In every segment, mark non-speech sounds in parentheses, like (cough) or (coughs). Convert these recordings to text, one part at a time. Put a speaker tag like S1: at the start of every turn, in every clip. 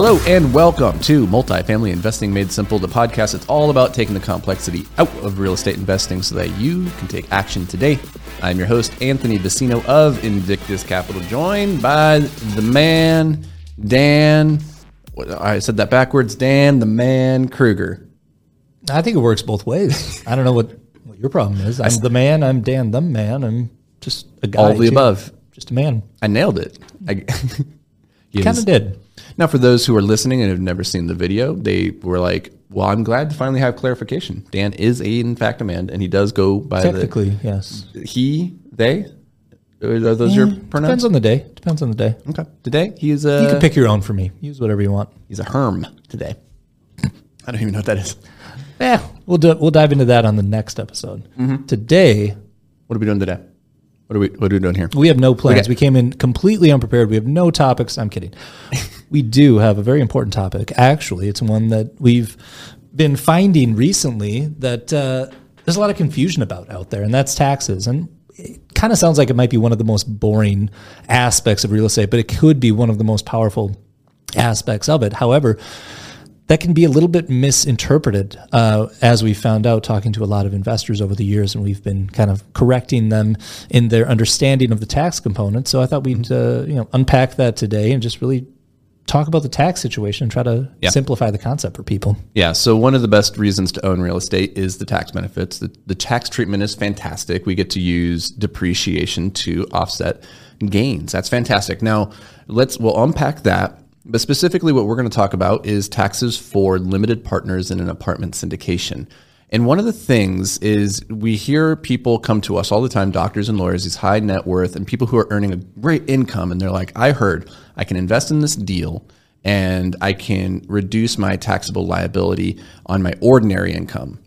S1: Hello and welcome to Multifamily Investing Made Simple, the podcast that's all about taking the complexity out of real estate investing so that you can take action today. I'm your host, Anthony Vicino of Invictus Capital, joined by the man, Dan. I said that backwards, Dan, the man Krueger.
S2: I think it works both ways. I don't know what, what your problem is. I'm the man. I'm Dan, the man. I'm just a guy.
S1: All the
S2: too.
S1: above.
S2: Just a man.
S1: I nailed it. I,
S2: You kind of did.
S1: Now, for those who are listening and have never seen the video, they were like, "Well, I'm glad to finally have clarification. Dan is a, in fact a man, and he does go by the
S2: Technically, yes.
S1: he, they. Are those your
S2: Depends on the day. Depends on the day.
S1: okay. Today he is a
S2: You can pick your own for me. Use whatever you want.
S1: he's a herm today. (coughs) I don't even know what that is.
S2: Yeah, we'll do, we'll dive into that on the next episode.
S1: Mm-hmm.
S2: Today,
S1: What are we doing today? What are we What are we doing here?
S2: we have no plans.
S1: Okay.
S2: We came in completely unprepared. We have no topics. I'm kidding. (laughs) we do have a very important topic. Actually, it's one that we've been finding recently that uh, there's a lot of confusion about out there, and that's taxes. And it kind of sounds like it might be one of the most boring aspects of real estate, but it could be one of the most powerful aspects of it. However, that can be a little bit misinterpreted, uh, as we found out talking to a lot of investors over the years, and we've been kind of correcting them in their understanding of the tax component. So I thought we'd uh, you know unpack that today and just really talk about the tax situation and try to
S1: Yeah.
S2: simplify the concept for people.
S1: Yeah. So one of the best reasons to own real estate is the tax benefits. The, the tax treatment is fantastic. We get to use depreciation to offset gains. That's fantastic. Now let's we'll unpack that. But specifically, what we're going to talk about is taxes for limited partners in an apartment syndication. And one of the things is we hear people come to us all the time, doctors and lawyers, these high net worth and people who are earning a great income, and they're like, I heard I can invest in this deal and I can reduce my taxable liability on my ordinary income.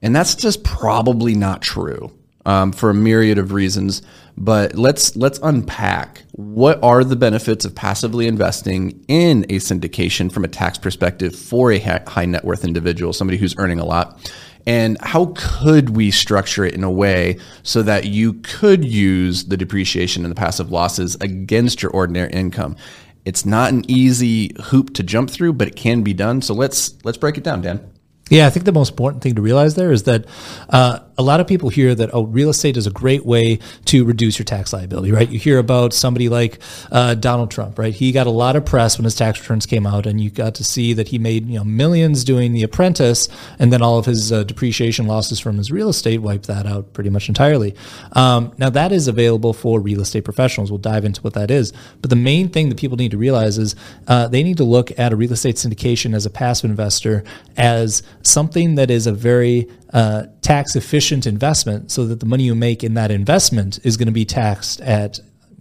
S1: And that's just probably not true um, for a myriad of reasons. But let's let's unpack what are the benefits of passively investing in a syndication from a tax perspective for a high net worth individual, somebody who's earning a lot, and how could we structure it in a way so that you could use the depreciation and the passive losses against your ordinary income. It's not an easy hoop to jump through, but it can be done. So let's let's break it down, Dan.
S2: Yeah, I think the most important thing to realize there is that uh, a lot of people hear that oh, real estate is a great way to reduce your tax liability, right? You hear about somebody like uh, Donald Trump, right? He got a lot of press when his tax returns came out, and you got to see that he made you know millions doing The Apprentice, and then all of his uh, depreciation losses from his real estate wiped that out pretty much entirely. Um, now that is available for real estate professionals. We'll dive into what that is, but the main thing that people need to realize is uh, they need to look at a real estate syndication as a passive investor as something that is a very uh, tax efficient investment so that the money you make in that investment is going to be taxed at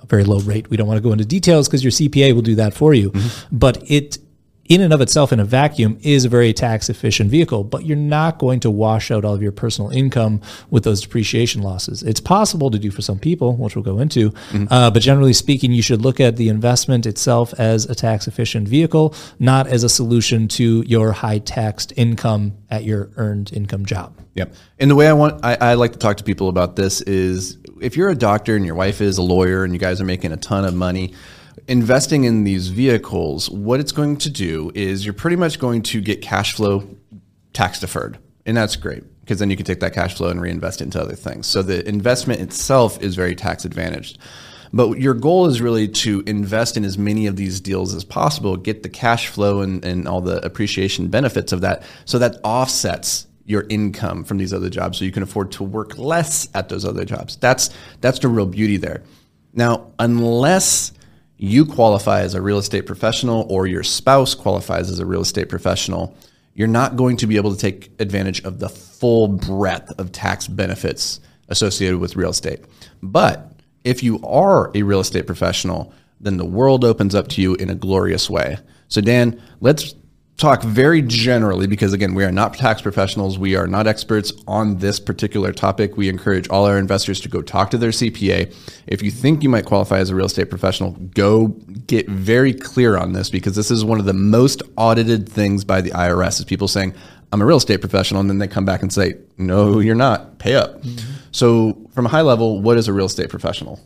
S2: a very low rate. We don't want to go into details because your CPA will do that for you. But it, in and of itself, in a vacuum, is a very tax efficient vehicle, but you're not going to wash out all of your personal income with those depreciation losses. It's possible to do for some people, which we'll go into, uh, but generally speaking, you should look at the investment itself as a tax efficient vehicle, not as a solution to your high taxed income at your earned income job.
S1: Yep. And the way I want, I, I like to talk to people about this is if you're a doctor and your wife is a lawyer and you guys are making a ton of money, investing in these vehicles, what it's going to do is you're pretty much going to get cash flow tax deferred. And that's great because then you can take that cash flow and reinvest it into other things. So the investment itself is very tax advantaged. But your goal is really to invest in as many of these deals as possible, get the cash flow and, and all the appreciation benefits of that. So that offsets your income from these other jobs so you can afford to work less at those other jobs. That's that's the real beauty there. Now, unless you qualify as a real estate professional or your spouse qualifies as a real estate professional, you're not going to be able to take advantage of the full breadth of tax benefits associated with real estate. But if you are a real estate professional, then the world opens up to you in a glorious way. So, Dan, let's talk very generally because again we are not tax professionals. We are not experts on this particular topic. We encourage all our investors to go talk to their cpa if you think you might qualify as a real estate professional go get very clear on this because this is one of the most audited things by the irs is people saying i'm a real estate professional and then they come back and say no you're not. Pay up. Mm-hmm. so from a high level what is a real estate professional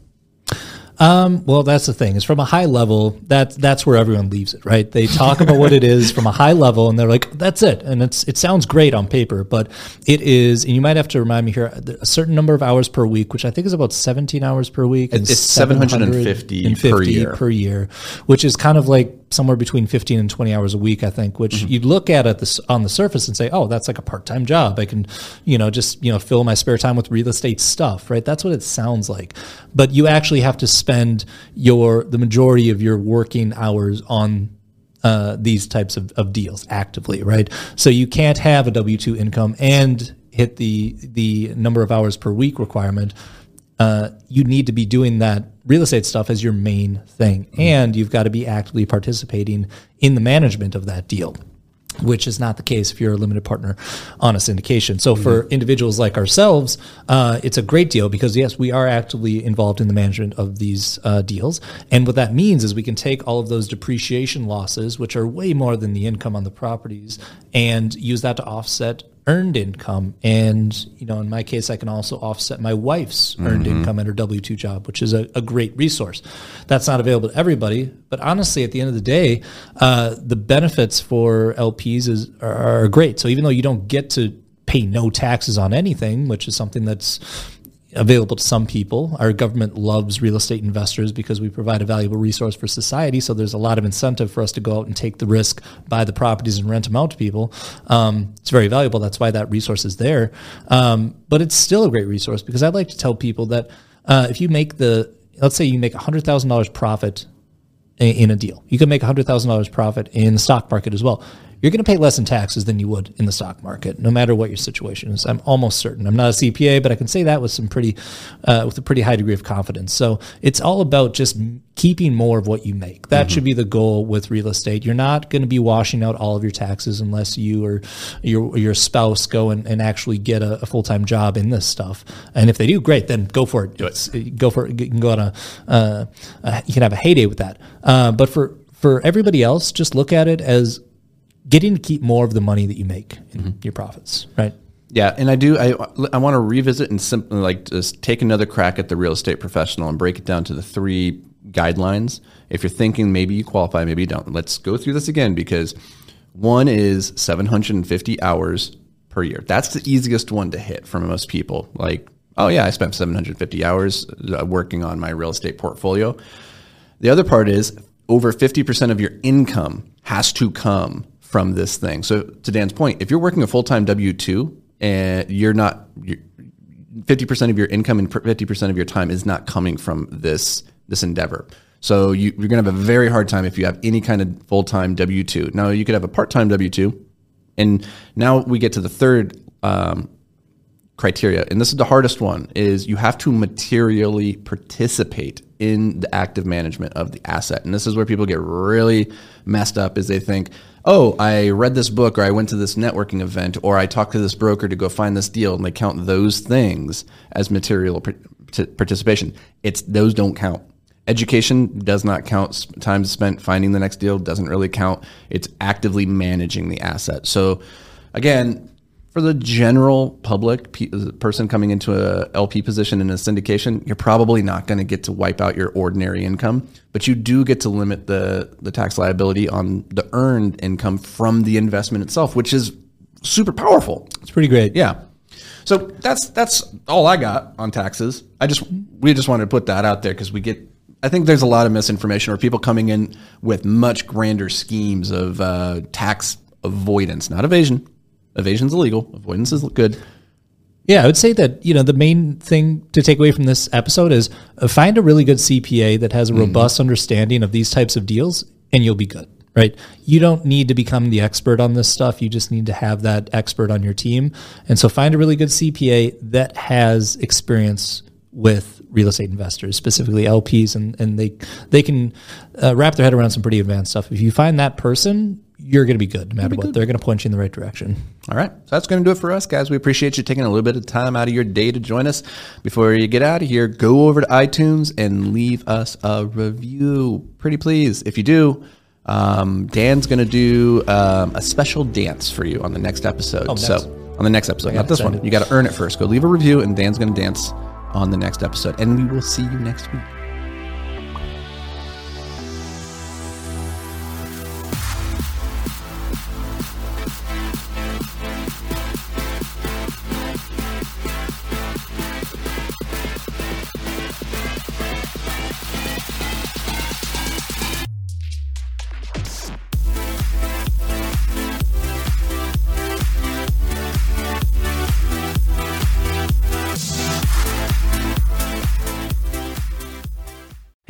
S2: um, well, that's the thing. Is from a high level, that's that's where everyone leaves it, right? They talk about what it is from a high level, and they're like, "That's it," and it's it sounds great on paper, but it is. And you might have to remind me here a certain number of hours per week, which I think is about 17 hours per week.
S1: It's 750 per year.
S2: per year, which is kind of like somewhere between 15 and 20 hours a week, I think, which mm-hmm. you look at it this, on the surface and say, oh, that's like a part-time job. I can, you know, just, you know, fill my spare time with real estate stuff, right? That's what it sounds like. But you actually have to spend your, the majority of your working hours on uh, these types of, of deals actively, right? So you can't have a W 2 income and hit the, the number of hours per week requirement uh, you need to be doing that real estate stuff as your main thing. Mm-hmm. And you've got to be actively participating in the management of that deal. Which is not the case if you're a limited partner on a syndication. So mm-hmm. for individuals like ourselves, uh, it's a great deal because yes, we are actively involved in the management of these uh, deals. And what that means is we can take all of those depreciation losses, which are way more than the income on the properties, and use that to offset earned income and you know in my case i can also offset my wife's earned mm-hmm. income at her w2 job which is a, a, great resource that's not available to everybody but honestly at the end of the day uh, the benefits for lps is are, are great so even though you don't get to pay no taxes on anything which is something that's available to some people. Our government loves real estate investors because we provide a valuable resource for society. So there's a lot of incentive for us to go out and take the risk, buy the properties, and rent them out to people. Um, it's very valuable. That's why that resource is there. Um, but it's still a great resource because I'd like to tell people that uh, if you make the, let's say you make $100,000 profit in a deal. You can make $100,000 profit in the stock market as well you're going to pay less in taxes than you would in the stock market, no matter what your situation is. I'm almost certain. I'm not a CPA, but I can say that with some pretty, uh, with a pretty high degree of confidence. So it's all about just keeping more of what you make. That mm-hmm. should be the goal with real estate. You're not going to be washing out all of your taxes unless you or your your spouse go and, and actually get a, a full time job in this stuff. And if they do, great, then go for it. Do it. Go for it. You can go on a, uh, uh, you can have a heyday with that. Uh, but for for everybody else, just look at it as getting to keep more of the money that you make in mm-hmm. your profits, right?
S1: Yeah, and I do. I I want to revisit and simply like just take another crack at the real estate professional and break it down to the three guidelines. If you're thinking maybe you qualify, maybe you don't. Let's go through this again because one is 750 hours per year. That's the easiest one to hit for most people. Like, oh yeah, I spent 750 hours uh, working on my real estate portfolio. The other part is over 50% of your income has to come from this thing. So to Dan's point, if you're working a full time W two and you're not, fifty percent of your income and fifty percent of your time is not coming from this this endeavor. So you, are going to have a very hard time if you have any kind of full time W two. Now you could have a part time W two, and now we get to the third um, criteria, and this is the hardest one: is you have to materially participate in the active management of the asset. And this is where people get really messed up: is they think oh, I read this book or I went to this networking event or I talked to this broker to go find this deal and they count those things as material participation. It's those don't count. Education does not count. Time spent finding the next deal doesn't really count. It's actively managing the asset. So again, for the general public person coming into a LP position in a syndication, you're probably not going to get to wipe out your ordinary income, but you do get to limit the the tax liability on the earned income from the investment itself, which is super powerful.
S2: It's pretty great.
S1: Yeah. So that's that's all I got on taxes. I just we just wanted to put that out there because we get I think there's a lot of misinformation or people coming in with much grander schemes of uh, tax avoidance, not evasion, Evasion's illegal. Avoidance is good.
S2: Yeah, I would say that you know the main thing to take away from this episode is uh, find a really good CPA that has a robust understanding of these types of deals, and you'll be good. Right? You don't need to become the expert on this stuff. You just need to have that expert on your team, and so find a really good CPA that has experience with real estate investors, specifically LPs, and and they they can uh, wrap their head around some pretty advanced stuff. If you find that person, you're going to be good no matter what. They're going to point you in the right direction.
S1: All right. So that's going to do it for us, guys. We appreciate you taking a little bit of time out of your day to join us. Before you get out of here, go over to iTunes and leave us a review. Pretty please. If you do, um, Dan's going to do um, a special dance for you on the next episode.
S2: next.
S1: So on the next episode, not this one. You got to earn it first. Go leave a review, and Dan's going to dance on the next episode. And we will see you next week.